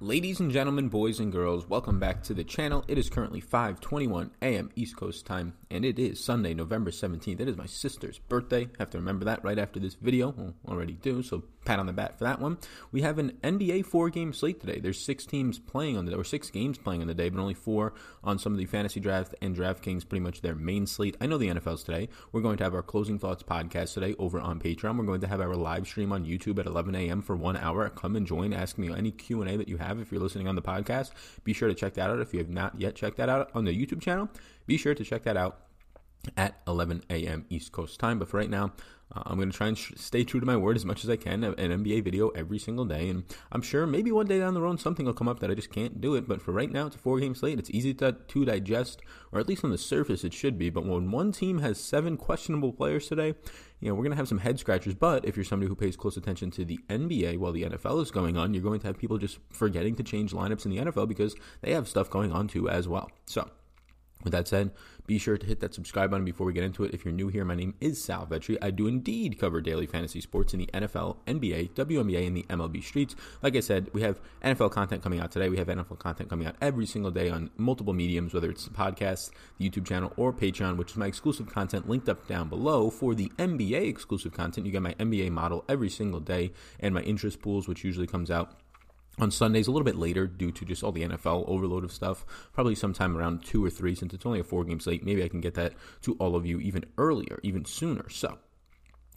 Ladies and gentlemen, boys and girls, welcome back to the channel. It is currently 5:21 a.m. East Coast time, and it is Sunday, November 17th. It is my sister's birthday. Have to remember that right after this video. Well, already do, so pat on the back for that one. We have an NBA four-game slate today. There's six teams playing on the or six games playing on the day, but only four on some of the fantasy draft and DraftKings, pretty much their main slate. I know the NFL's today. We're going to have our closing thoughts podcast today over on Patreon. We're going to have our live stream on YouTube at 11 a.m. for one hour. Come and join. Ask me any Q&A that you have if you're listening on the podcast. Be sure to check that out if you have not yet checked that out on the YouTube channel. Be sure to check that out at 11 a.m. East Coast time. But for right now, uh, I'm going to try and sh- stay true to my word as much as I can. An NBA video every single day, and I'm sure maybe one day down the road something will come up that I just can't do it. But for right now, it's a four-game slate. It's easy to, to digest, or at least on the surface, it should be. But when one team has seven questionable players today, you know we're going to have some head scratchers. But if you're somebody who pays close attention to the NBA while the NFL is going on, you're going to have people just forgetting to change lineups in the NFL because they have stuff going on too as well. So. With that said, be sure to hit that subscribe button before we get into it. If you're new here, my name is Sal Vetri. I do indeed cover daily fantasy sports in the NFL, NBA, WNBA, and the MLB streets. Like I said, we have NFL content coming out today. We have NFL content coming out every single day on multiple mediums, whether it's the podcast, the YouTube channel, or Patreon, which is my exclusive content linked up down below. For the NBA exclusive content, you get my NBA model every single day and my interest pools, which usually comes out on Sundays a little bit later due to just all the NFL overload of stuff. Probably sometime around two or three since it's only a four game slate. Maybe I can get that to all of you even earlier, even sooner. So,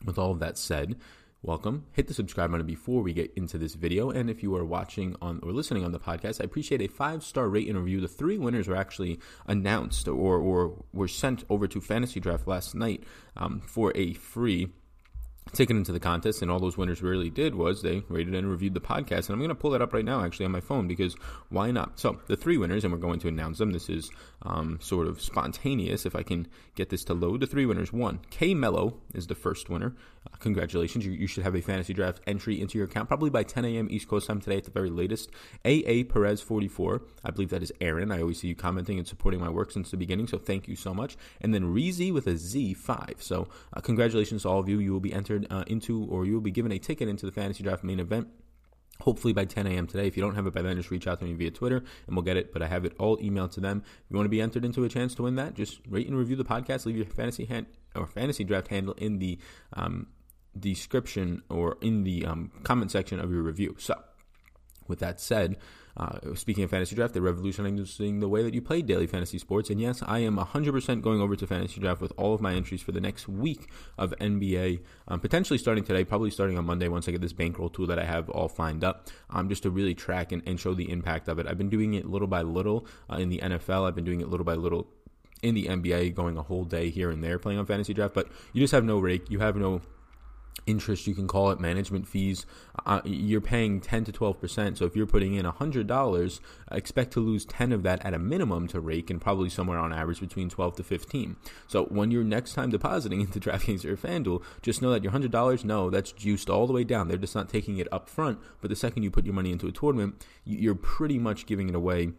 with all of that said, welcome. Hit the subscribe button before we get into this video. And if you are watching on or listening on the podcast, I appreciate a five star rate and review. The three winners were actually announced or, or were sent over to Fantasy Draft last night um, for a free ticket into the contest, and all those winners really did was they rated and reviewed the podcast. And I'm going to pull that up right now, actually, on my phone because why not? So the three winners, and we're going to announce them. This is um, sort of spontaneous. If I can get this to load, the three winners. One, K Mello is the first winner. Congratulations! You, you, should have a fantasy draft entry into your account probably by 10 a.m. East Coast time today at the very latest. AA Perez 44, I believe that is Aaron. I always see you commenting and supporting my work since the beginning, so thank you so much. And then Reezy with a Z5. So uh, congratulations to all of you. You will be entered uh, into, or you will be given a ticket into the fantasy draft main event hopefully by 10 a.m. today. If you don't have it by then, just reach out to me via Twitter and we'll get it. But I have it all emailed to them. If you want to be entered into a chance to win that, just rate and review the podcast. Leave your fantasy hand or fantasy draft handle in the um, description or in the um, comment section of your review. So, with that said, uh, speaking of fantasy draft, they're revolutionizing the way that you play daily fantasy sports. And yes, I am 100% going over to fantasy draft with all of my entries for the next week of NBA, um, potentially starting today, probably starting on Monday once I get this bankroll tool that I have all lined up, um, just to really track and, and, show the impact of it. I've been doing it little by little uh, in the NFL. I've been doing it little by little in the NBA, going a whole day here and there playing on fantasy draft. But you just have no rake. You have no interest you can call it management fees. Uh, you're paying 10 to 12 percent. So if you're putting in $100 expect to lose 10 of that at a minimum to rake and probably somewhere on average between 12 to 15 so when you're next time depositing into DraftKings or FanDuel just know that your $100 no that's juiced all the way down. They're just not taking it up front. But the second you put your money into a tournament you're pretty much giving it away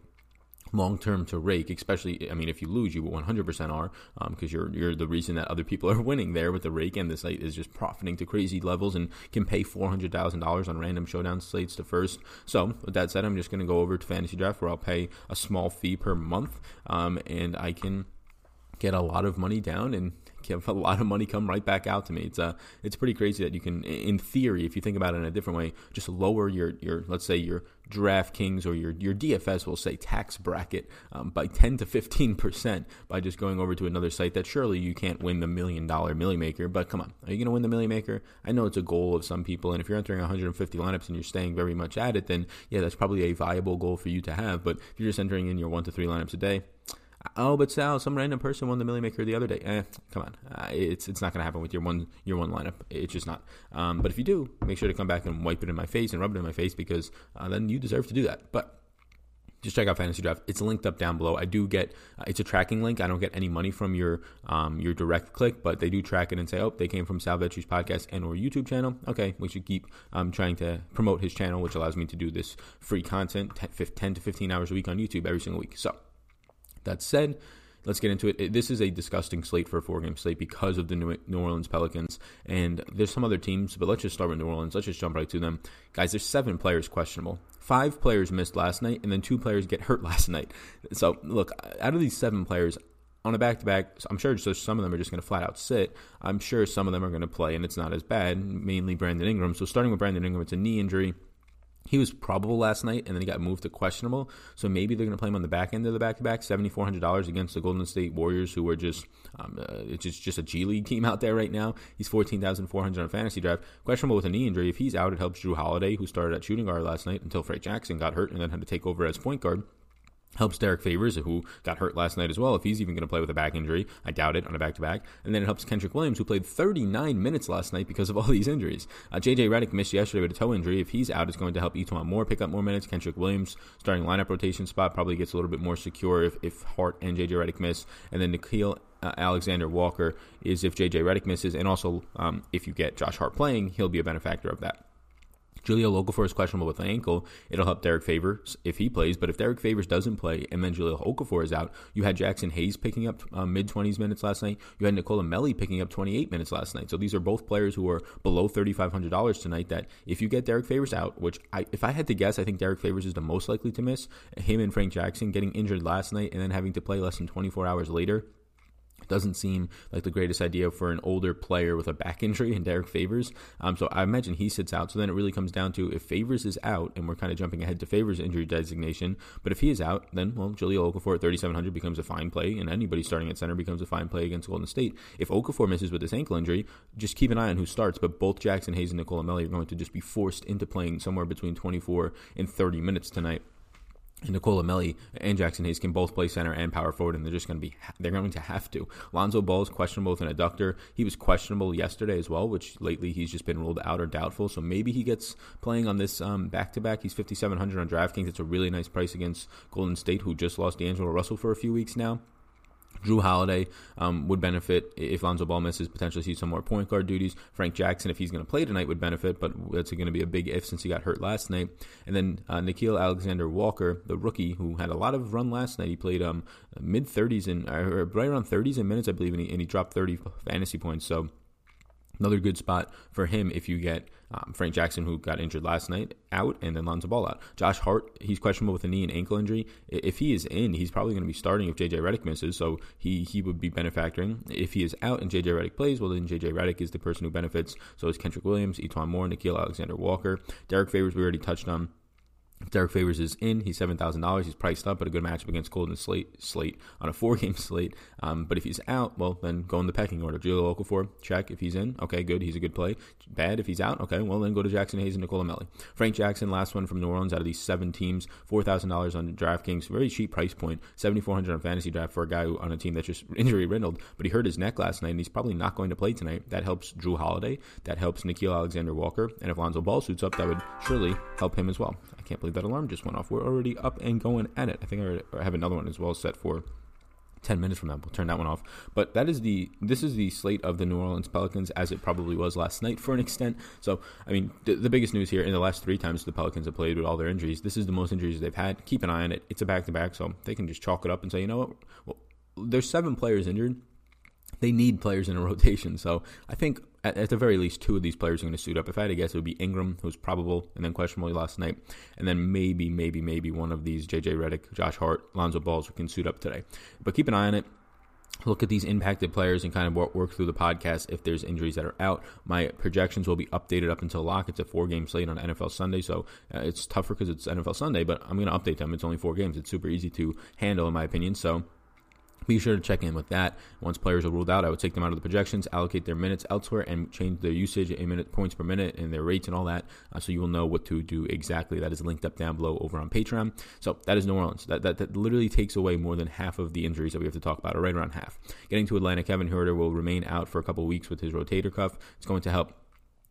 long term to rake, especially I mean if you lose you 100% are because um, you're you're the reason that other people are winning there with the rake and the site is just profiting to crazy levels and can pay $400,000 on random showdown slates to first. So with that said, I'm just going to go over to fantasy draft where I'll pay a small fee per month um, and I can get a lot of money down and a lot of money come right back out to me. It's uh, it's pretty crazy that you can, in theory, if you think about it in a different way, just lower your your let's say your DraftKings or your your DFS will say tax bracket um, by 10 to 15 percent by just going over to another site that surely you can't win the million dollar milli maker. But come on, are you going to win the milli maker? I know it's a goal of some people, and if you're entering 150 lineups and you're staying very much at it, then yeah, that's probably a viable goal for you to have. But if you're just entering in your one to three lineups a day, Oh, but Sal, some random person won the Milly Maker the other day. Eh, come on, uh, it's it's not going to happen with your one your one lineup. It's just not. Um, but if you do, make sure to come back and wipe it in my face and rub it in my face because uh, then you deserve to do that. But just check out fantasy draft it's linked up down below i do get uh, it's a tracking link i don't get any money from your um, your direct click but they do track it and say oh they came from sal Vetri's podcast and or youtube channel okay we should keep um, trying to promote his channel which allows me to do this free content 10 to 15 hours a week on youtube every single week so that said let's get into it. This is a disgusting slate for a four game slate because of the New Orleans Pelicans. And there's some other teams, but let's just start with New Orleans. Let's just jump right to them. Guys, there's seven players questionable. Five players missed last night, and then two players get hurt last night. So, look, out of these seven players, on a back to back, I'm sure just some of them are just going to flat out sit. I'm sure some of them are going to play, and it's not as bad, mainly Brandon Ingram. So, starting with Brandon Ingram, it's a knee injury. He was probable last night, and then he got moved to questionable. So maybe they're going to play him on the back end of the back to back, seventy four hundred dollars against the Golden State Warriors, who are just um, uh, it's just just a G League team out there right now. He's fourteen thousand four hundred on fantasy draft. Questionable with a knee injury. If he's out, it helps Jrue Holiday, who started at shooting guard last night until Frank Jackson got hurt and then had to take over as point guard. Helps Derrick Favors, who got hurt last night as well, if he's even going to play with a back injury. I doubt it on a back to back. And then it helps Kenrich Williams, who played 39 minutes last night because of all these injuries. Uh, JJ Redick missed yesterday with a toe injury. If he's out, it's going to help E'Twaun Moore pick up more minutes. Kenrich Williams, starting lineup rotation spot, probably gets a little bit more secure if, if Hart and JJ Redick miss. And then Nickeil uh, Alexander Walker is if JJ Redick misses. And also, um, if you get Josh Hart playing, he'll be a benefactor of that. Jahlil Okafor is questionable with an ankle. It'll help Derrick Favors if he plays. But if Derrick Favors doesn't play and then Jahlil Okafor is out, you had Jaxson Hayes picking up uh, mid 20s minutes last night. You had Nicola Melli picking up 28 minutes last night. So these are both players who are below $3,500 tonight. That if you get Derrick Favors out, which I, if I had to guess, I think Derrick Favors is the most likely to miss. Him and Frank Jackson getting injured last night and then having to play less than 24 hours later doesn't seem like the greatest idea for an older player with a back injury and Derrick Favors. Um, so I imagine he sits out. So then it really comes down to if Favors is out, and we're kind of jumping ahead to Favors' injury designation. But if he is out, then well, Jahlil Okafor at 3,700 becomes a fine play, and anybody starting at center becomes a fine play against Golden State. If Okafor misses with this ankle injury, just keep an eye on who starts. But both Jaxson Hayes and Nicolo Melli are going to just be forced into playing somewhere between 24 and 30 minutes tonight and Nicolo Melli and Jaxson Hayes can both play center and power forward, and they're just going to be they're going to have to. Lonzo Ball is questionable with an adductor. He was questionable yesterday as well, which lately he's just been ruled out or doubtful. So maybe he gets playing on this back to back. He's fifty seven hundred on DraftKings. It's a really nice price against Golden State, who just lost D'Angelo Russell for a few weeks now. Jrue Holiday um, would benefit if Lonzo Ball misses, potentially see some more point guard duties. Frank Jackson, if he's going to play tonight, would benefit, but that's going to be a big if since he got hurt last night. And then uh, Nickeil Alexander Walker, the rookie who had a lot of run last night, he played um, mid 30s and right around 30s in minutes, I believe, and he, and he dropped 30 fantasy points. So another good spot for him if you get um, Frank Jackson, who got injured last night, out, and then Lonzo Ball out. Josh Hart, he's questionable with a knee and ankle injury. If he is in, he's probably going to be starting if JJ Redick misses, so he he would be benefactoring. If he is out and JJ Redick plays, well then JJ Redick is the person who benefits. So is Kenrich Williams, E'Twaun Moore, Nickeil Alexander Walker, Derrick Favors. We already touched on. Derrick Favors is in, he's seven thousand dollars. He's priced up, but a good matchup against Golden Slate slate on a four game slate. Um, but if he's out, well, then go in the pecking order. Jahlil Okafor, check. If he's in, okay, good. He's a good play. Bad if he's out, okay. Well, then go to Jaxson Hayes and Nicolo Melli. Frank Jackson, last one from New Orleans out of these seven teams, four thousand dollars on DraftKings, very cheap price point, seventy four hundred on fantasy draft for a guy who, on a team that's just injury riddled. But he hurt his neck last night, and he's probably not going to play tonight. That helps Jrue Holiday. That helps Nickeil Alexander Walker. And if Lonzo Ball suits up, that would surely help him as well. Can't believe that alarm just went off we're already up and going at it. I think I have another one as well set for 10 minutes from now. We'll turn that one off. But that is the this is the slate of the New Orleans Pelicans as it probably was last night for an extent. So, I mean, the, biggest news here in the last 3 times the Pelicans have played with all their injuries, this is the most injuries they've had. Keep an eye on it. It's a back to back, so they can just chalk it up and say, "You know what? Well, there's seven players injured they need players in a rotation. So I think at, at, the very least, two of these players are going to suit up. If I had to guess, it would be Ingram, who's probable, and then questionably last night, and then maybe, maybe, maybe one of these JJ Redick, Josh Hart, Lonzo Balls can suit up today. But keep an eye on it. Look at these impacted players and kind of work, work through the podcast if there's injuries that are out. My projections will be updated up until lock. It's a four game slate on NFL Sunday, so uh, it's tougher because it's NFL Sunday, but I'm going to update them. It's only four games. It's super easy to handle, in my opinion. So be sure to check in with that. Once players are ruled out, I would take them out of the projections, allocate their minutes elsewhere, and change their usage in minute points per minute and their rates and all that, uh, so you will know what to do exactly. That is linked up down below over on Patreon. So that is New Orleans. That that, that literally takes away more than half of the injuries that we have to talk about, or right around half. Getting to Atlanta, Kevin Huerter will remain out for a couple weeks with his rotator cuff. It's going to help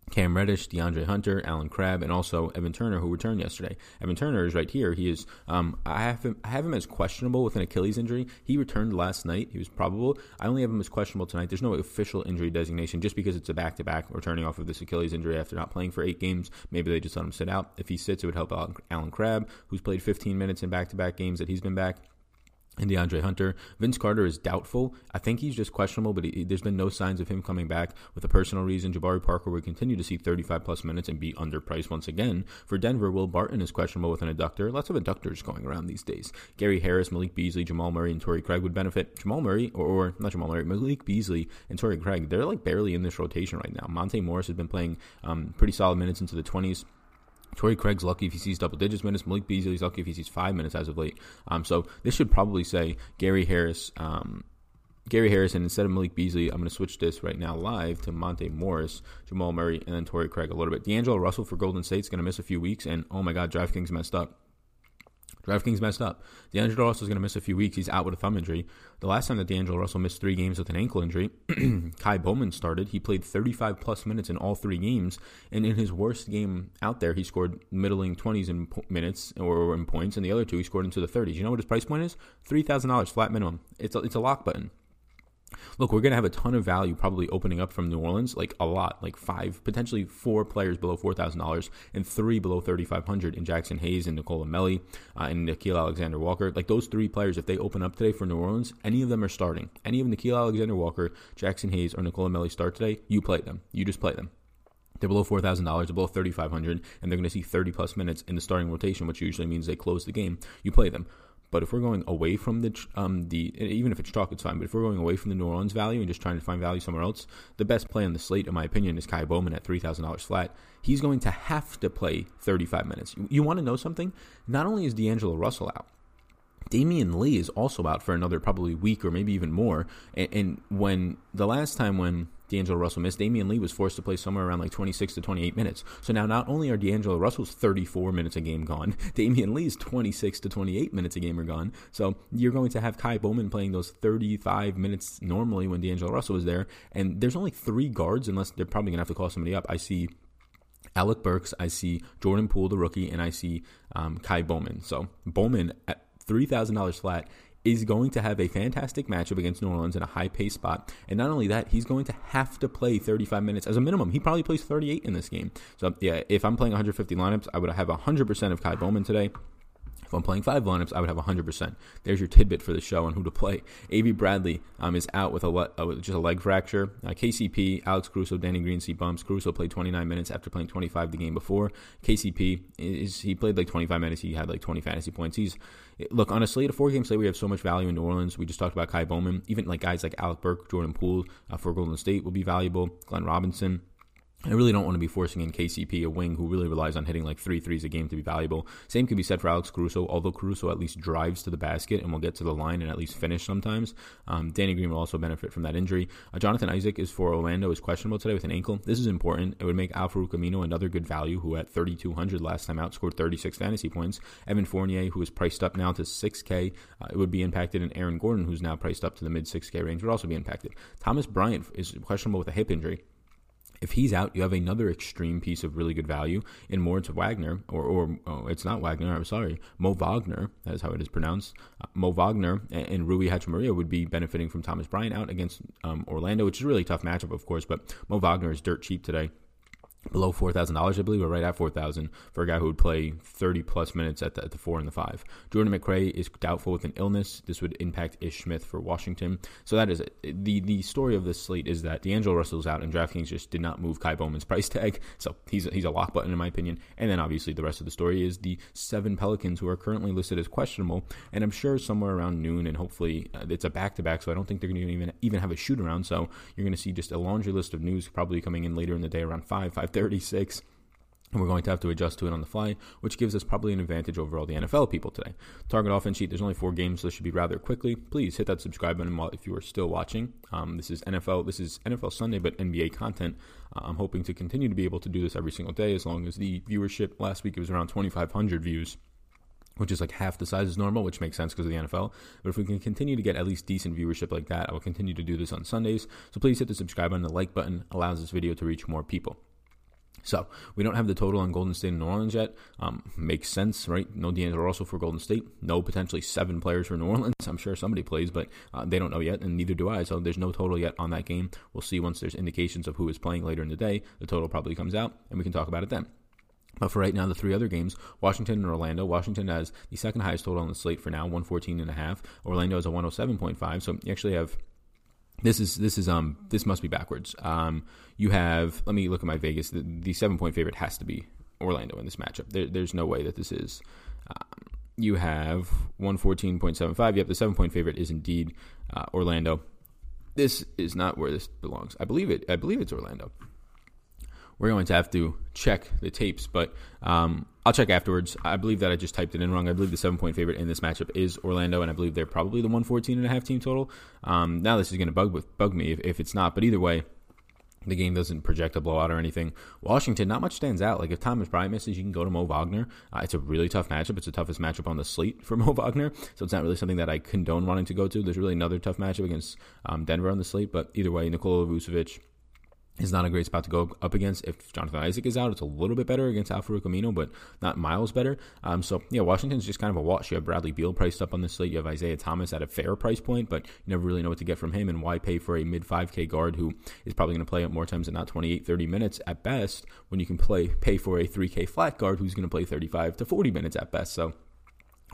Cam Reddish, DeAndre Hunter, Allen Crabbe, and also Evan Turner, who returned yesterday. Evan Turner is right here. He is. Um, I have him. I have him as questionable with an Achilles injury. He returned last night. He was probable. I only have him as questionable tonight. There's no official injury designation just because it's a back-to-back returning off of this Achilles injury after not playing for eight games. Maybe they just let him sit out. If he sits, it would help out Allen Crabbe, who's played 15 minutes in back-to-back games that he's been back and DeAndre Hunter. Vince Carter is doubtful. I think he's just questionable, but he, there's been no signs of him coming back with a personal reason. Jabari Parker will continue to see 35 plus minutes and be underpriced once again. For Denver, Will Barton is questionable with an adductor. Lots of adductors going around these days. Gary Harris, Malik Beasley, Jamal Murray, and Torrey Craig would benefit. Jamal Murray, or, or not Jamal Murray, Malik Beasley and Torrey Craig, they're like barely in this rotation right now. Monte Morris has been playing um, pretty solid minutes into the 20s. Torrey Craig's lucky if he sees double digits minutes. Malik Beasley's lucky if he sees five minutes as of late. Um, so this should probably say Gary Harris, um, Gary Harrison instead of Malik Beasley. I'm going to switch this right now live to Monte Morris, Jamal Murray, and then Torrey Craig a little bit. D'Angelo Russell for Golden State's going to miss a few weeks, and oh my God, DraftKings messed up. DraftKings messed up. D'Angelo Russell is going to miss a few weeks. He's out with a thumb injury. The last time that D'Angelo Russell missed three games with an ankle injury, Ky Bowman started. He played 35 plus minutes in all three games, and in his worst game out there, he scored middling 20s in po- minutes or in points, and the other two he scored into the 30s. You know what his price point is? Three thousand dollars flat minimum. It's a, it's a lock button. Look, we're going to have a ton of value probably opening up from New Orleans, like a lot, like five, potentially four players below $4,000 and three below 3500 in Jaxson Hayes and Nicola Melli uh, and Nickeil Alexander Walker. Like those three players, if they open up today for New Orleans, any of them are starting. Any of Nickeil Alexander Walker, Jaxson Hayes, or Nicola Melli start today, you play them. You just play them. They're below four thousand dollars, below thirty five hundred, and they're going to see thirty plus minutes in the starting rotation, which usually means they close the game. You play them. But if we're going away from the um, the even if it's chalk, it's fine. But if we're going away from the New Orleans value and just trying to find value somewhere else, the best play on the slate, in my opinion, is Ky Bowman at three thousand dollars flat. He's going to have to play thirty five minutes. You, you want to know something? Not only is D'Angelo Russell out, Damion Lee is also out for another probably week or maybe even more. And, and when the last time when D'Angelo Russell missed. Damion Lee was forced to play somewhere around like 26 to 28 minutes. So now not only are D'Angelo Russell's 34 minutes a game gone, Damion Lee's 26 to 28 minutes a game are gone. So you're going to have Ky Bowman playing those 35 minutes normally when D'Angelo Russell was there. And there's only three guards, unless they're probably going to have to call somebody up. I see Alec Burks, I see Jordan Poole, the rookie, and I see um, Ky Bowman. So Bowman at $3,000 flat is going to have a fantastic matchup against New Orleans in a high pace spot. And not only that, he's going to have to play 35 minutes as a minimum. He probably plays 38 in this game. So, yeah, if I'm playing 150 lineups, I would have 100% of Ky Bowman today. If I'm playing five lineups, I would have 100%. There's your tidbit for the show on who to play. Avery Bradley um, is out with a le- uh, with just a leg fracture. Uh, KCP, Alex Caruso, Danny Green see bumps. Caruso played 29 minutes after playing 25 the game before. KCP is he played like 25 minutes. He had like 20 fantasy points. He's look on a four game slate. We have so much value in New Orleans. We just talked about Ky Bowman. Even like guys like Alec Burks, Jordan Poole uh, for Golden State will be valuable. Glenn Robinson. I really don't want to be forcing in KCP, a wing who really relies on hitting like three threes a game to be valuable. Same could be said for Alex Caruso, although Caruso at least drives to the basket and will get to the line and at least finish sometimes. Um, Danny Green will also benefit from that injury. Uh, Jonathan Isaac is for Orlando, is questionable today with an ankle. This is important. It would make Al-Farouq Aminu another good value, who at 3,200 last time out scored 36 fantasy points. Evan Fournier, who is priced up now to 6K, uh, it would be impacted. And Aaron Gordon, who's now priced up to the mid 6K range, would also be impacted. Thomas Bryant is questionable with a hip injury. If he's out, you have another extreme piece of really good value in Moritz Wagner, or, or oh, it's not Wagner, I'm sorry, Mo Wagner, that is how it is pronounced. Uh, Mo Wagner and, and Rui Hachimura would be benefiting from Thomas Bryant out against um, Orlando, which is a really tough matchup, of course, but Mo Wagner is dirt cheap today below four thousand dollars, I believe, or right at four thousand for a guy who would play thirty plus minutes at the, at the four and the five. Jordan McRae is doubtful with an illness. This would impact Ish Smith for Washington. So that is it. the the story of this slate is that D'Angelo Russell's out and DraftKings just did not move Ky Bowman's price tag, so he's he's a lock button in my opinion. And then obviously the rest of the story is the seven Pelicans who are currently listed as questionable, and I'm sure somewhere around noon and hopefully uh, it's a back to back, so I don't think they're going to even even have a shoot around. So you're going to see just a laundry list of news probably coming in later in the day around five five 36 and we're going to have to adjust to it on the fly, which gives us probably an advantage over all the NFL people today. Target offense sheet, there's only four games, so this should be rather quickly. Please hit that subscribe button while if you are still watching. Um, this is NFL, this is NFL Sunday, but NBA content. Uh, I'm hoping to continue to be able to do this every single day as long as the viewership last week it was around 2,500 views which is like half the size as normal, which makes sense because of the NFL. But if we can continue to get at least decent viewership like that, I will continue to do this on Sundays. So please hit the subscribe button. The like button allows this video to reach more people. So we don't have the total on Golden State and New Orleans yet. Um, makes sense, right? No D'Angelo Russell for Golden State. No potentially seven players for New Orleans. I'm sure somebody plays, but uh, they don't know yet, and neither do I. So there's no total yet on that game. We'll see once there's indications of who is playing later in the day. The total probably comes out, and we can talk about it then. But for right now, the three other games, Washington and Orlando. Washington has the second highest total on the slate for now, 114 and a half. Orlando has a 107.5. So you actually have this is this is um this must be backwards. Um, you have let me look at my Vegas. The, the seven point favorite has to be Orlando in this matchup. There, there's no way that this is. Um, you have one fourteen point seven five. Yep, the seven point favorite is indeed uh, Orlando. This is not where this belongs. I believe it. I believe it's Orlando. We're going to have to check the tapes, but um, I'll check afterwards. I believe that I just typed it in wrong. I believe the seven point favorite in this matchup is Orlando, and I believe they're probably the 114 and a half team total. Um, now this is going to bug bug me if, if it's not, but either way, the game doesn't project a blowout or anything. Washington, not much stands out. Like if Thomas Bryant misses, you can go to Mo Wagner. Uh, it's a really tough matchup. It's the toughest matchup on the slate for Mo Wagner, so it's not really something that I condone wanting to go to. There's really another tough matchup against um, Denver on the slate, but either way, Nikola Vucevic is not a great spot to go up against. If Jonathan Isaac is out, it's a little bit better against Al-Farouq Aminu, but not miles better. Um, so, yeah, Washington's just kind of a wash. You have Bradley Beal priced up on the slate. You have Isaiah Thomas at a fair price point, but you never really know what to get from him. And why pay for a mid 5K guard who is probably going to play up more times than not 28, 30 minutes at best when you can play pay for a 3K flat guard who's going to play 35 to 40 minutes at best. So,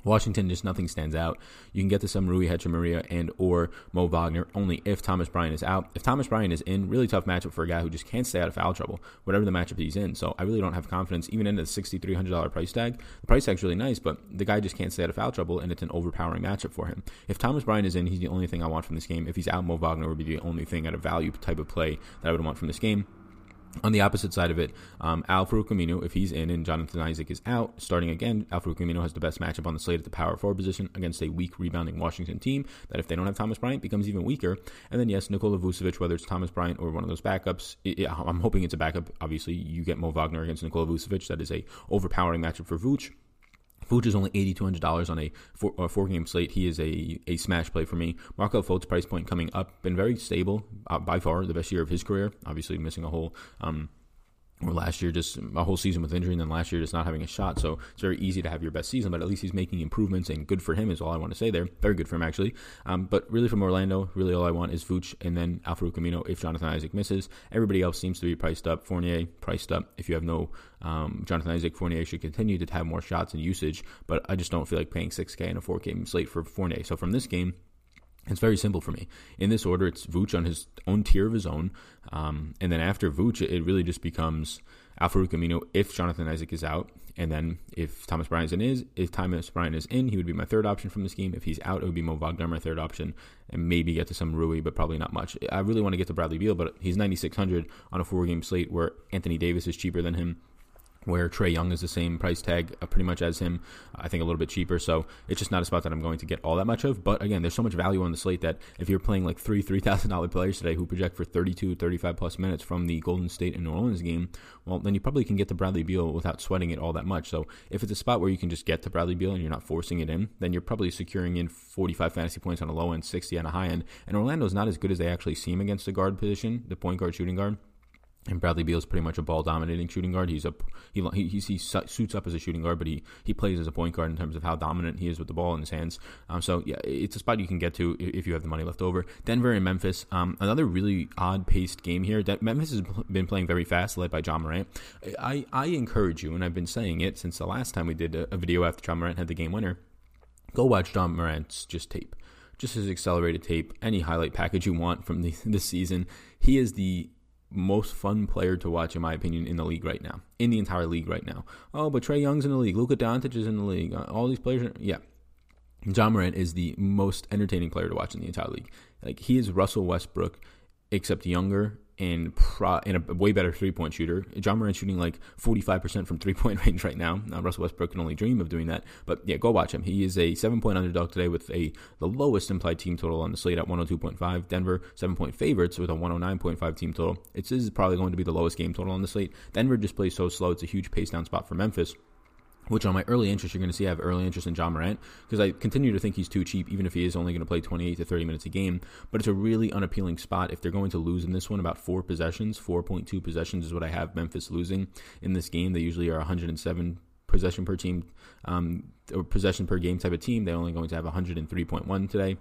Washington, just nothing stands out. You can get to some Rui Hachimura and or Mo Wagner only if Thomas Bryant is out. If Thomas Bryant is in, really tough matchup for a guy who just can't stay out of foul trouble, whatever the matchup he's in. So I really don't have confidence, even in the $6,300 price tag. The price tag's really nice, but the guy just can't stay out of foul trouble, and it's an overpowering matchup for him. If Thomas Bryant is in, he's the only thing I want from this game. If he's out, Mo Wagner would be the only thing at a value type of play that I would want from this game. On the opposite side of it, um, Al-Farouq Aminu, if he's in and Jonathan Isaac is out, starting again, Al-Farouq Aminu has the best matchup on the slate at the power forward position against a weak rebounding Washington team that, if they don't have Thomas Bryant, becomes even weaker. And then, yes, Nikola Vucevic, whether it's Thomas Bryant or one of those backups, it, it, I'm hoping it's a backup. Obviously, you get Mo Wagner against Nikola Vucevic. That is a overpowering matchup for Vuce. Vooch is only $8,200 on a four, uh, four, game slate. He is a, a smash play for me. Markelle Fultz price point coming up. Been very stable, uh, by far the best year of his career. Obviously, missing a whole um, or last year just a whole season with injury and then last year just not having a shot. So it's very easy to have your best season, but at least he's making improvements and good for him is all I want to say there. Very good for him actually. Um, but really from Orlando, really all I want is Vooch and then Al-Farouq Aminu if Jonathan Isaac misses. Everybody else seems to be priced up. Fournier priced up. If you have no um, Jonathan Isaac, Fournier should continue to have more shots and usage, but I just don't feel like paying 6K in a 4 game slate for Fournier. So from this game, it's very simple for me. In this order, it's Vooch on his own tier of his own. Um, and then after Vooch, it really just becomes Al-Farouq Aminu if Jonathan Isaac is out. And then if Thomas Bryant is in, if Thomas Bryant is in, he would be my third option from this game. If he's out, it would be Mo Wagner, my third option, and maybe get to some Rui, but probably not much. I really want to get to Bradley Beal, but he's 9,600 on a four game slate where Anthony Davis is cheaper than him where Trae Young is the same price tag uh, pretty much as him. I think a little bit cheaper. So it's just not a spot that I'm going to get all that much of. But again, there's so much value on the slate that if you're playing like three $3,000 players today who project for 32, 35 plus minutes from the Golden State and New Orleans game, well, then you probably can get to Bradley Beal without sweating it all that much. So if it's a spot where you can just get to Bradley Beal and you're not forcing it in, then you're probably securing in 45 fantasy points on a low end, 60 on a high end. And Orlando's not as good as they actually seem against the guard position, the point guard, shooting guard. And Bradley Beal is pretty much a ball dominating shooting guard. He's a he, he he suits up as a shooting guard, but he he plays as a point guard in terms of how dominant he is with the ball in his hands. Um, so yeah, it's a spot you can get to if you have the money left over. Denver and Memphis, um, another really odd paced game here. De- Memphis has been playing very fast, led by Ja Morant. I I encourage you, and I've been saying it since the last time we did a, a video after Ja Morant had the game winner. Go watch Ja Morant's just tape just his accelerated tape, any highlight package you want from the, this season. He is the most fun player to watch, in my opinion, in the league right now, in the entire league right now. Oh, but Trae Young's in the league. Luka Doncic is in the league. Uh, all these players, are, yeah. Ja Morant is the most entertaining player to watch in the entire league. Like he is Russell Westbrook, except younger and pro, and a way better three point shooter. Ja Morant shooting like 45% from three point range right now. now. Russell Westbrook can only dream of doing that. But yeah, go watch him. He is a seven point underdog today with a the lowest implied team total on the slate at 102.5. Denver, seven point favorites with a 109.5 team total. It's this is probably going to be the lowest game total on the slate. Denver just plays so slow. It's a huge pace down spot for Memphis. Which on my early interest, you're going to see I have early interest in Ja Morant because I continue to think he's too cheap, even if he is only going to play 28 to 30 minutes a game. But it's a really unappealing spot. If they're going to lose in this one, about four possessions, 4.2 possessions is what I have Memphis losing in this game. They usually are 107 possession per team um, or possession per game type of team. They're only going to have 103.1 today.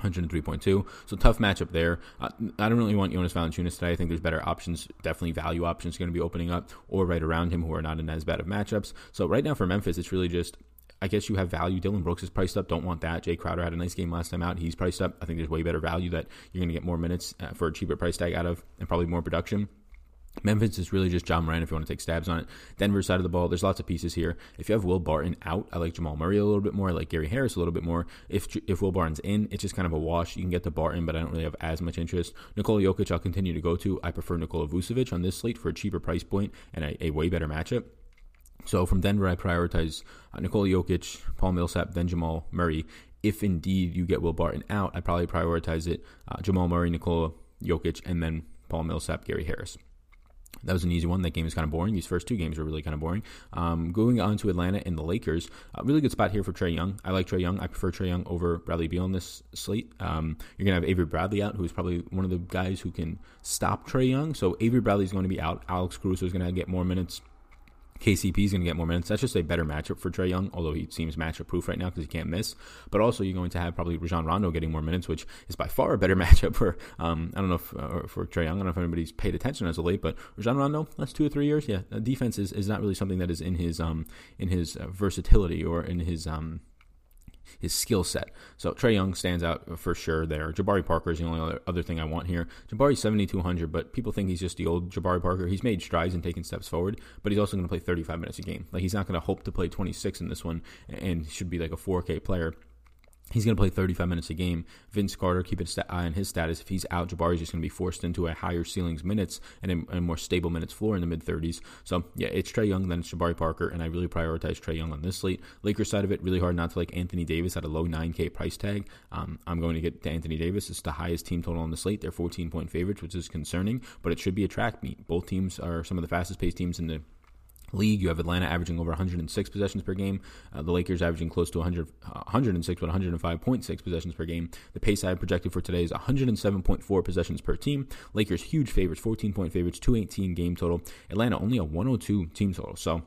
103.2. So tough matchup there. Uh, I don't really want Jonas Valanciunas today. I think there's better options, definitely value options going to be opening up or right around him who are not in as bad of matchups. So right now for Memphis, it's really just I guess you have value. Dillon Brooks is priced up. Don't want that. Jae Crowder had a nice game last time out. He's priced up. I think there's way better value that you're going to get more minutes uh, for a cheaper price tag out of and probably more production. Memphis is really just Ja Morant if you want to take stabs on it. Denver side of the ball, there's lots of pieces here. If you have Will Barton out, I like Jamal Murray a little bit more. I like Gary Harris a little bit more. If if Will Barton's in, it's just kind of a wash. You can get the Barton, but I don't really have as much interest. Nikola Jokic, I'll continue to go to. I prefer Nikola Vucevic on this slate for a cheaper price point and a, a way better matchup. So from Denver, I prioritize uh, Nikola Jokic, Paul Millsap, then Jamal Murray. If indeed you get Will Barton out, I probably prioritize it uh, Jamal Murray, Nikola Jokic, and then Paul Millsap, Gary Harris. That was an easy one. That game is kind of boring. These first two games are really kind of boring. Um, going on to Atlanta and the Lakers, a really good spot here for Trae Young. I like Trae Young. I prefer Trae Young over Bradley Beal on this slate. Um, you're going to have Avery Bradley out, who's probably one of the guys who can stop Trae Young. So Avery Bradley is going to be out. Alex Caruso is going to get more minutes. KCP is going to get more minutes. That's just a better matchup for Trae Young, although he seems matchup proof right now because he can't miss. But also, you're going to have probably Rajon Rondo getting more minutes, which is by far a better matchup for um, I don't know if uh, for Trae Young. I don't know if anybody's paid attention as of late, but Rajon Rondo, last two or three years. Yeah, defense is, is not really something that is in his um in his uh, versatility or in his um his skill set. So Trae Young stands out for sure there. Jabari Parker is the only other, other thing I want here. Jabari's 7,200, but people think he's just the old Jabari Parker. He's made strides and taken steps forward, but he's also going to play 35 minutes a game. Like he's not going to hope to play 26 in this one and should be like a 4K player. He's going to play 35 minutes a game. Vince Carter, keep an eye on his status. If he's out, Jabari is just going to be forced into a higher ceilings minutes and a, a more stable minutes floor in the mid 30s. So, yeah, it's Trae Young, then it's Jabari Parker, and I really prioritize Trae Young on this slate. Lakers side of it, really hard not to like Anthony Davis at a low 9K price tag. Um, I'm going to get to Anthony Davis. It's the highest team total on the slate. They're 14 point favorites, which is concerning, but it should be a track meet. Both teams are some of the fastest paced teams in the league. You have Atlanta averaging over 106 possessions per game. Uh, the Lakers averaging close to 100, uh, 106, but 105.6 possessions per game. The pace I projected for today is 107.4 possessions per team. Lakers huge favorites, 14 point favorites, 218 game total. Atlanta only a 102 team total. So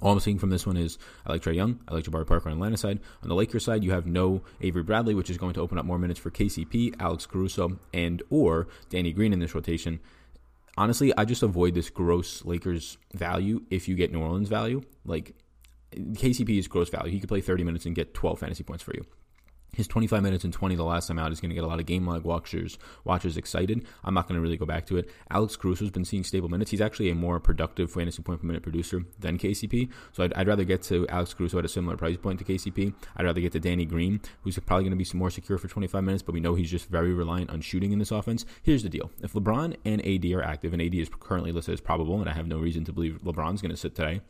all I'm seeing from this one is I like Trae Young, I like Jabari Parker on Atlanta side. On the Lakers side, you have no Avery Bradley, which is going to open up more minutes for KCP, Alex Caruso, and or Danny Green in this rotation honestly, I just avoid this gross Lakers value if you get New Orleans value. Like KCP is gross value. He could play 30 minutes and get 12 fantasy points for you his 25 minutes and 20 the last time out is going to get a lot of game log watchers watchers excited. I'm not going to really go back to it. Alex Caruso's been seeing stable minutes. He's actually a more productive fantasy point per minute producer than KCP. So I'd, I'd, rather get to Alex Caruso at a similar price point to KCP. I'd rather get to Danny Green, who's probably going to be some more secure for 25 minutes, but we know he's just very reliant on shooting in this offense. Here's the deal: if LeBron and AD are active, and AD is currently listed as probable, and I have no reason to believe LeBron's going to sit today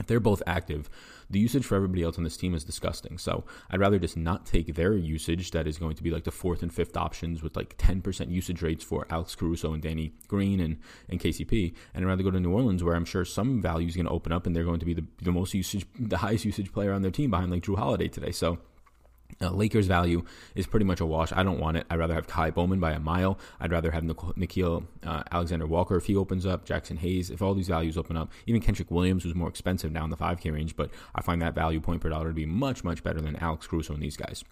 if they're both active, the usage for everybody else on this team is disgusting. So I'd rather just not take their usage that is going to be like the fourth and fifth options with like 10% usage rates for Alex Caruso and Danny Green and, and KCP. And I'd rather go to New Orleans where I'm sure some value is going to open up and they're going to be the, the most usage, the highest usage player on their team behind like Jrue Holiday today. So uh, Lakers value is pretty much a wash. I don't want it. I'd rather have Ky Bowman by a mile. I'd rather have Nickeil uh, Alexander Walker if he opens up, Jaxson Hayes, if all these values open up, even Kenrich Williams, who's more expensive now in the 5K range, but I find that value point per dollar to be much, much better than Alex Caruso and these guys.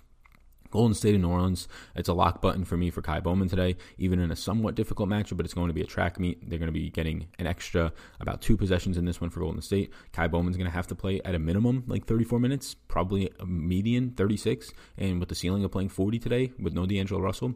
Golden State and New Orleans, it's a lock button for me for Ky Bowman today, even in a somewhat difficult matchup, but it's going to be a track meet. They're going to be getting an extra about two possessions in this one for Golden State. Ky Bowman's going to have to play at a minimum like 34 minutes, probably a median 36, and with the ceiling of playing 40 today with no D'Angelo Russell,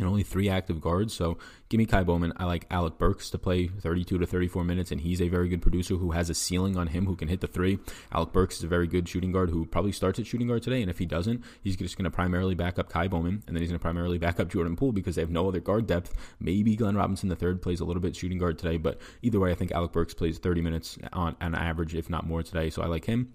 and only three active guards. So give me Ky Bowman. I like Alec Burks to play 32 to 34 minutes, and he's a very good producer who has a ceiling on him who can hit the three. Alec Burks is a very good shooting guard who probably starts at shooting guard today, and if he doesn't, he's just going to primarily back up Ky Bowman, and then he's going to primarily back up Jordan Poole because they have no other guard depth. Maybe Glenn Robinson the third plays a little bit shooting guard today, but either way, I think Alec Burks plays 30 minutes on, on average, if not more today. So I like him.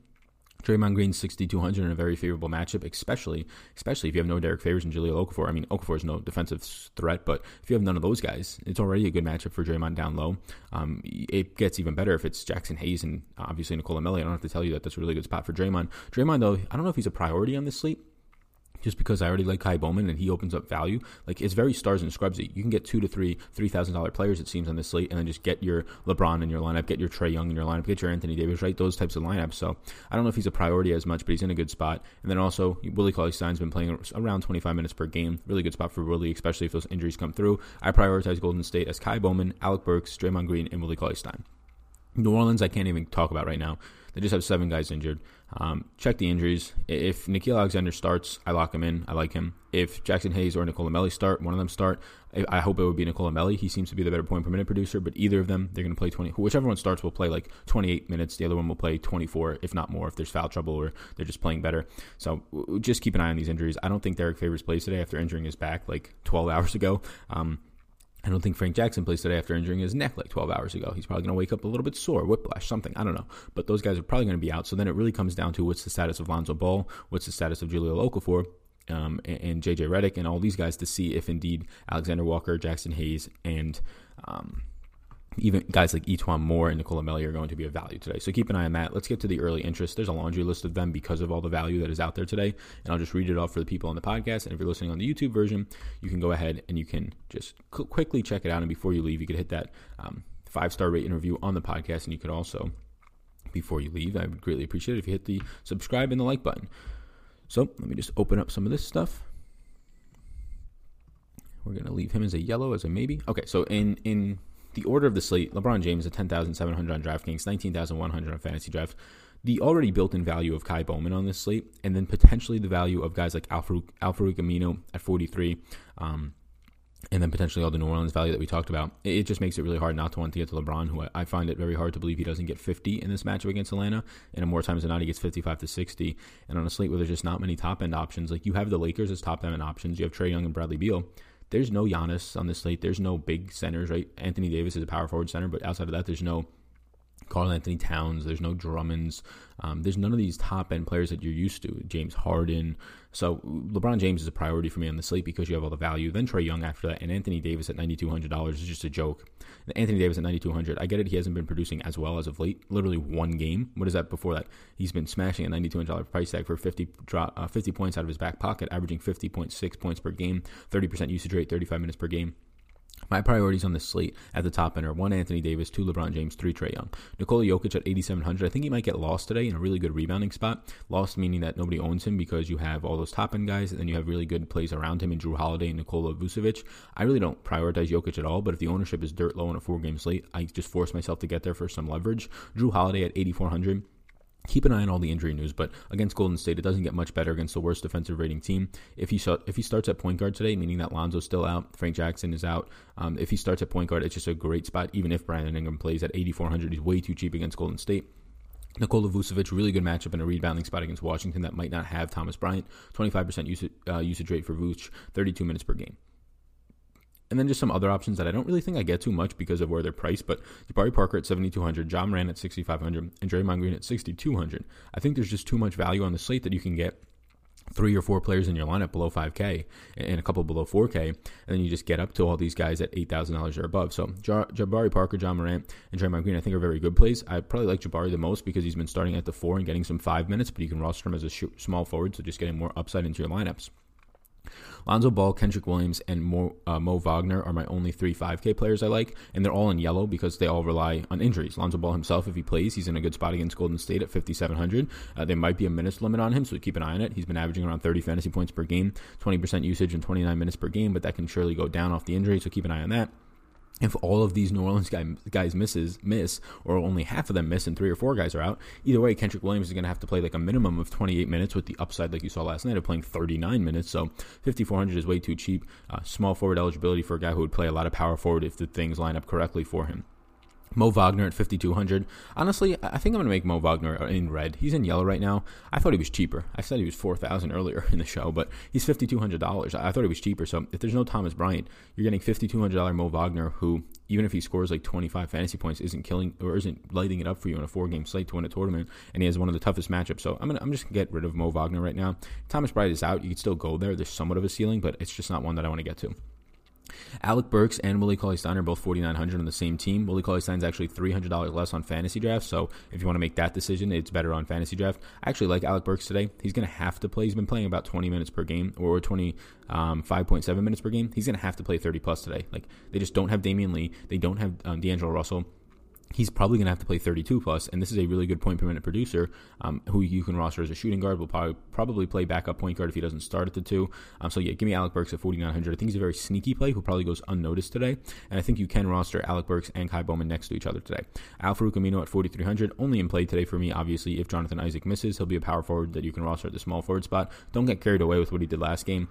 Draymond Green 6,200 in a very favorable matchup, especially especially if you have no Derrick Favors and Jahlil Okafor. I mean, Okafor is no defensive threat, but if you have none of those guys, it's already a good matchup for Draymond down low. Um, it gets even better if it's Jaxson Hayes and obviously Nicolo Melli. I don't have to tell you that that's a really good spot for Draymond. Draymond, though, I don't know if he's a priority on this slate just because I already like Ky Bowman and he opens up value. Like it's very stars and scrubsy. You can get two to three three thousand dollar players it seems on this slate, and then just get your LeBron in your lineup, get your Trae Young in your lineup, get your Anthony Davis, right? Those types of lineups. So I don't know if he's a priority as much, but he's in a good spot. And then also Willie Cauley Stein's been playing around twenty five minutes per game. Really good spot for Willie, especially if those injuries come through. I prioritize Golden State as Ky Bowman, Alec Burks, Draymond Green, and Willie Cauley Stein. New Orleans, I can't even talk about right now. They just have seven guys injured. Um, check the injuries. If Nickeil Alexander starts, I lock him in. I like him. If Jaxson Hayes or Nicolo Melli start, one of them start. I hope it would be Nicolo Melli. He seems to be the better point per minute producer, but either of them, they're going to play 20. Whichever one starts will play like 28 minutes. The other one will play 24, if not more, if there's foul trouble or they're just playing better. So just keep an eye on these injuries. I don't think Derrick Favors plays today after injuring his back like 12 hours ago. Um, I don't think Frank Jackson plays today after injuring his neck like 12 hours ago. He's probably going to wake up a little bit sore, whiplash, something. I don't know. But those guys are probably going to be out. So then it really comes down to what's the status of Lonzo Ball, what's the status of Jahlil Okafor, um, and, and, JJ Redick, and all these guys to see if indeed Alexander Walker, Jaxson Hayes, and um, even guys like E'Twaun Moore and Nicolo Melli are going to be of value today. So keep an eye on that. Let's get to the early interest. There's a laundry list of them because of all the value that is out there today. And I'll just read it off for the people on the podcast. And if you're listening on the YouTube version, you can go ahead and you can just quickly check it out. And before you leave, you could hit that um, five star rate and review on the podcast. And you could also, before you leave, I would greatly appreciate it if you hit the subscribe and the like button. So let me just open up some of this stuff. We're going to leave him as a yellow, as a maybe. Okay, so in in the order of the slate, LeBron James at 10,700 on DraftKings, 19,100 on Fantasy Draft. The already built-in value of Ky Bowman on this slate, and then potentially the value of guys like Al-Farouq, Al-Farouq at 43, um, and then potentially all the New Orleans value that we talked about. It just makes it really hard not to want to get to LeBron, who I find it very hard to believe he doesn't get 50 in this matchup against Atlanta. And more times than not, he gets 55 to 60. And on a slate where there's just not many top end options, like you have the Lakers as top end options, you have Trae Young and Bradley Beal. There's no Giannis on this slate. There's no big centers, right? Anthony Davis is a power forward center, but outside of that, there's no Karl-Anthony Towns. There's no Drummonds. Um, there's none of these top end players that you're used to. James Harden. So LeBron James is a priority for me on the slate because you have all the value. Then Trae Young after that, and Anthony Davis at ninety two hundred dollars is just a joke. Anthony Davis at ninety two hundred. I get it. He hasn't been producing as well as of late. Literally one game. What is that before that? He's been smashing a ninety two hundred dollar price tag for 50, drop, uh, 50 points out of his back pocket, averaging fifty point six points per game, thirty percent usage rate, thirty five minutes per game. My priorities on this slate at the top end are one Anthony Davis, two LeBron James, three Trae Young. Nikola Jokic at 8,700. I think he might get lost today in a really good rebounding spot. Lost meaning that nobody owns him because you have all those top end guys and then you have really good plays around him in Jrue Holiday and Nikola Vucevic. I really don't prioritize Jokic at all, but if the ownership is dirt low in a four game slate, I just force myself to get there for some leverage. Jrue Holiday at 8,400 keep an eye on all the injury news. But against Golden State, it doesn't get much better against the worst defensive rating team. If he if he starts at point guard today, meaning that Lonzo's still out, Frank Jackson is out. Um, if he starts at point guard, it's just a great spot. Even if Brandon Ingram plays at 8400, he's way too cheap against Golden State. Nikola Vucevic, really good matchup in a rebounding spot against Washington that might not have Thomas Bryant. 25% usage, uh, usage rate for Vuce, 32 minutes per game. And then just some other options that I don't really think I get too much because of where they're priced, but Jabari Parker at 7,200, Ja Morant at 6,500, and Draymond Green at 6,200. I think there's just too much value on the slate that you can get three or four players in your lineup below 5K and a couple below 4K, and then you just get up to all these guys at $8,000 or above. So Jabari Parker, Ja Morant, and Draymond Green, I think are very good plays. I probably like Jabari the most because he's been starting at the four and getting some five minutes, but you can roster him as a small forward, so just getting more upside into your lineups. Lonzo Ball, Kenrich Williams, and Mo, uh, Mo, Wagner are my only three 5K players I like, and they're all in yellow because they all rely on injuries. Lonzo Ball himself, if he plays, he's in a good spot against Golden State at 5,700. Uh, there might be a minutes limit on him, so keep an eye on it. He's been averaging around 30 fantasy points per game, 20% usage, and 29 minutes per game, but that can surely go down off the injury, so keep an eye on that if all of these New Orleans guy, guys misses miss, or only half of them miss, and three or four guys are out, either way, Kenrich Williams is going to have to play like a minimum of 28 minutes with the upside, like you saw last night, of playing 39 minutes. So 5400 is way too cheap. Uh, small forward eligibility for a guy who would play a lot of power forward if the things line up correctly for him. Mo Wagner at 5,200. Honestly, I think I'm going to make Mo Wagner in red. He's in yellow right now. I thought he was cheaper. I said he was 4,000 earlier in the show, but he's $5,200. I thought he was cheaper. So if there's no Thomas Bryant, you're getting $5,200 Mo Wagner, who, even if he scores like 25 fantasy points, isn't killing or isn't lighting it up for you in a four game slate to win a tournament. And he has one of the toughest matchups. So I'm, gonna, I'm just going to get rid of Mo Wagner right now. Thomas Bryant is out. You can still go there. There's somewhat of a ceiling, but it's just not one that I want to get to. Alec Burks and Willie Cauley Stein are both 4900 on the same team. Willie Cauley Stein's actually $300 less on fantasy draft, so if you want to make that decision, it's better on fantasy draft. I actually like Alec Burks today. He's going to have to play. He's been playing about 20 minutes per game or 25.7 um, minutes per game. He's going to have to play 30 plus today. Like they just don't have Damion Lee. They don't have um, D'Angelo Russell he's probably going to have to play 32 plus, and this is a really good point per minute producer um, who you can roster as a shooting guard. Will probably probably play backup point guard if he doesn't start at the two. Um, so yeah, give me Alec Burks at 4900. I think he's a very sneaky play who probably goes unnoticed today, and I think you can roster Alec Burks and Ky Bowman next to each other today. Al-Farouq Aminu at 4300, only in play today for me. Obviously, if Jonathan Isaac misses, he'll be a power forward that you can roster at the small forward spot. Don't get carried away with what he did last game.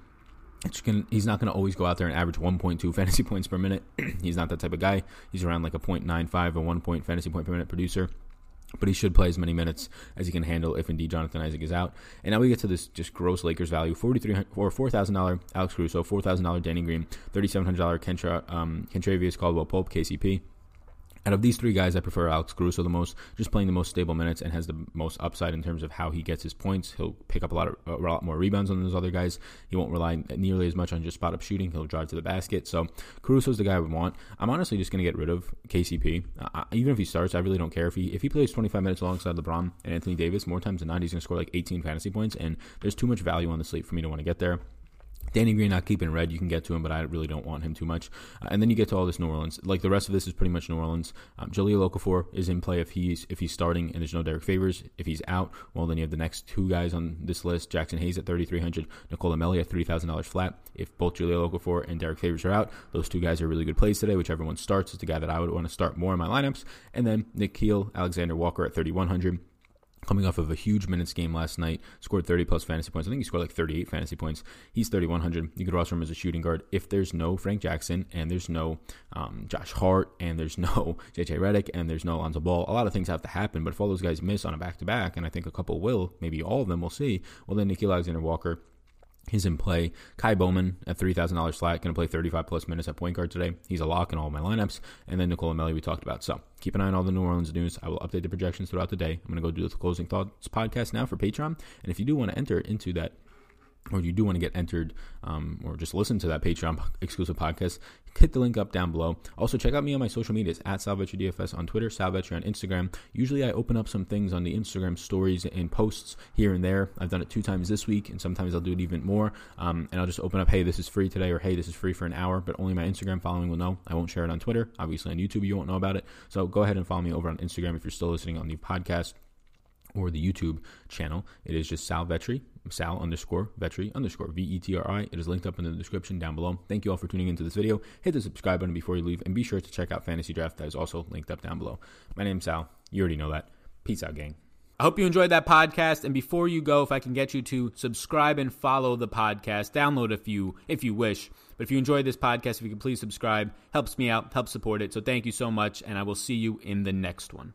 Gonna, he's not going to always go out there and average 1.2 fantasy points per minute. he's not that type of guy. He's around like a 0.95 or 1 point fantasy point per minute producer. But he should play as many minutes as he can handle if indeed Jonathan Isaac is out. And now we get to this just gross Lakers value: forty three or four thousand dollar Alex Caruso, four thousand dollar Danny Green, thirty seven hundred dollar Kentra um, Kentavious Caldwell Pope KCP. Out of these three guys, I prefer Alex Caruso the most, just playing the most stable minutes and has the most upside in terms of how he gets his points. He'll pick up a lot of a lot more rebounds than those other guys. He won't rely nearly as much on just spot up shooting. He'll drive to the basket. So Caruso's the guy I would want. I'm honestly just going to get rid of KCP. Uh, even if he starts, I really don't care if he if he plays 25 minutes alongside LeBron and Anthony Davis. More times than not, he's going to score like 18 fantasy points, and there's too much value on the slate for me to want to get there. Danny Green not keeping red. You can get to him, but I really don't want him too much. Uh, and then you get to all this New Orleans. Like the rest of this is pretty much New Orleans. Um, Jahlil Okafor is in play if he's if he's starting and there's no Derrick Favors. If he's out, well then you have the next two guys on this list: Jaxson Hayes at 3,300, Nicolo Melli at three thousand dollars flat. If both Jahlil Okafor and Derrick Favors are out, those two guys are really good plays today. Whichever one starts is the guy that I would want to start more in my lineups. And then Nickeil Alexander Walker at 3,100 coming off of a huge minutes game last night, scored 30 plus fantasy points. I think he scored like 38 fantasy points. He's 3,100. You could roster him as a shooting guard if there's no Frank Jackson and there's no um, Josh Hart and there's no JJ Redick and there's no Alonzo Ball. A lot of things have to happen, but if all those guys miss on a back to back, and I think a couple will, maybe all of them will see, well, then Nickeil Alexander Walker He's in play. Ky Bowman at $3,000 flat, going to play 35 plus minutes at point guard today. He's a lock in all my lineups. And then Nicolo Melli, we talked about. So keep an eye on all the New Orleans news. I will update the projections throughout the day. I'm going to go do the closing thoughts podcast now for Patreon. And if you do want to enter into that or you do want to get entered um, or just listen to that Patreon exclusive podcast, hit the link up down below. Also, check out me on my social medias at DFS on Twitter, Salvetri on Instagram. Usually, I open up some things on the Instagram stories and posts here and there. I've done it two times this week, and sometimes I'll do it even more. Um, and I'll just open up, hey, this is free today, or hey, this is free for an hour, but only my Instagram following will know. I won't share it on Twitter. Obviously, on YouTube, you won't know about it. So go ahead and follow me over on Instagram if you're still listening on the podcast or the YouTube channel. It is just Sal Vetri, Sal underscore Vetri underscore V E T R I. It is linked up in the description down below. Thank you all for tuning into this video. Hit the subscribe button before you leave, and be sure to check out Fantasy Draft. That is also linked up down below. My name's Sal. You already know that. Peace out, gang. I hope you enjoyed that podcast. And before you go, if I can get you to subscribe and follow the podcast, download if you if you wish. But if you enjoyed this podcast, if you could please subscribe, helps me out, helps support it. So thank you so much, and I will see you in the next one.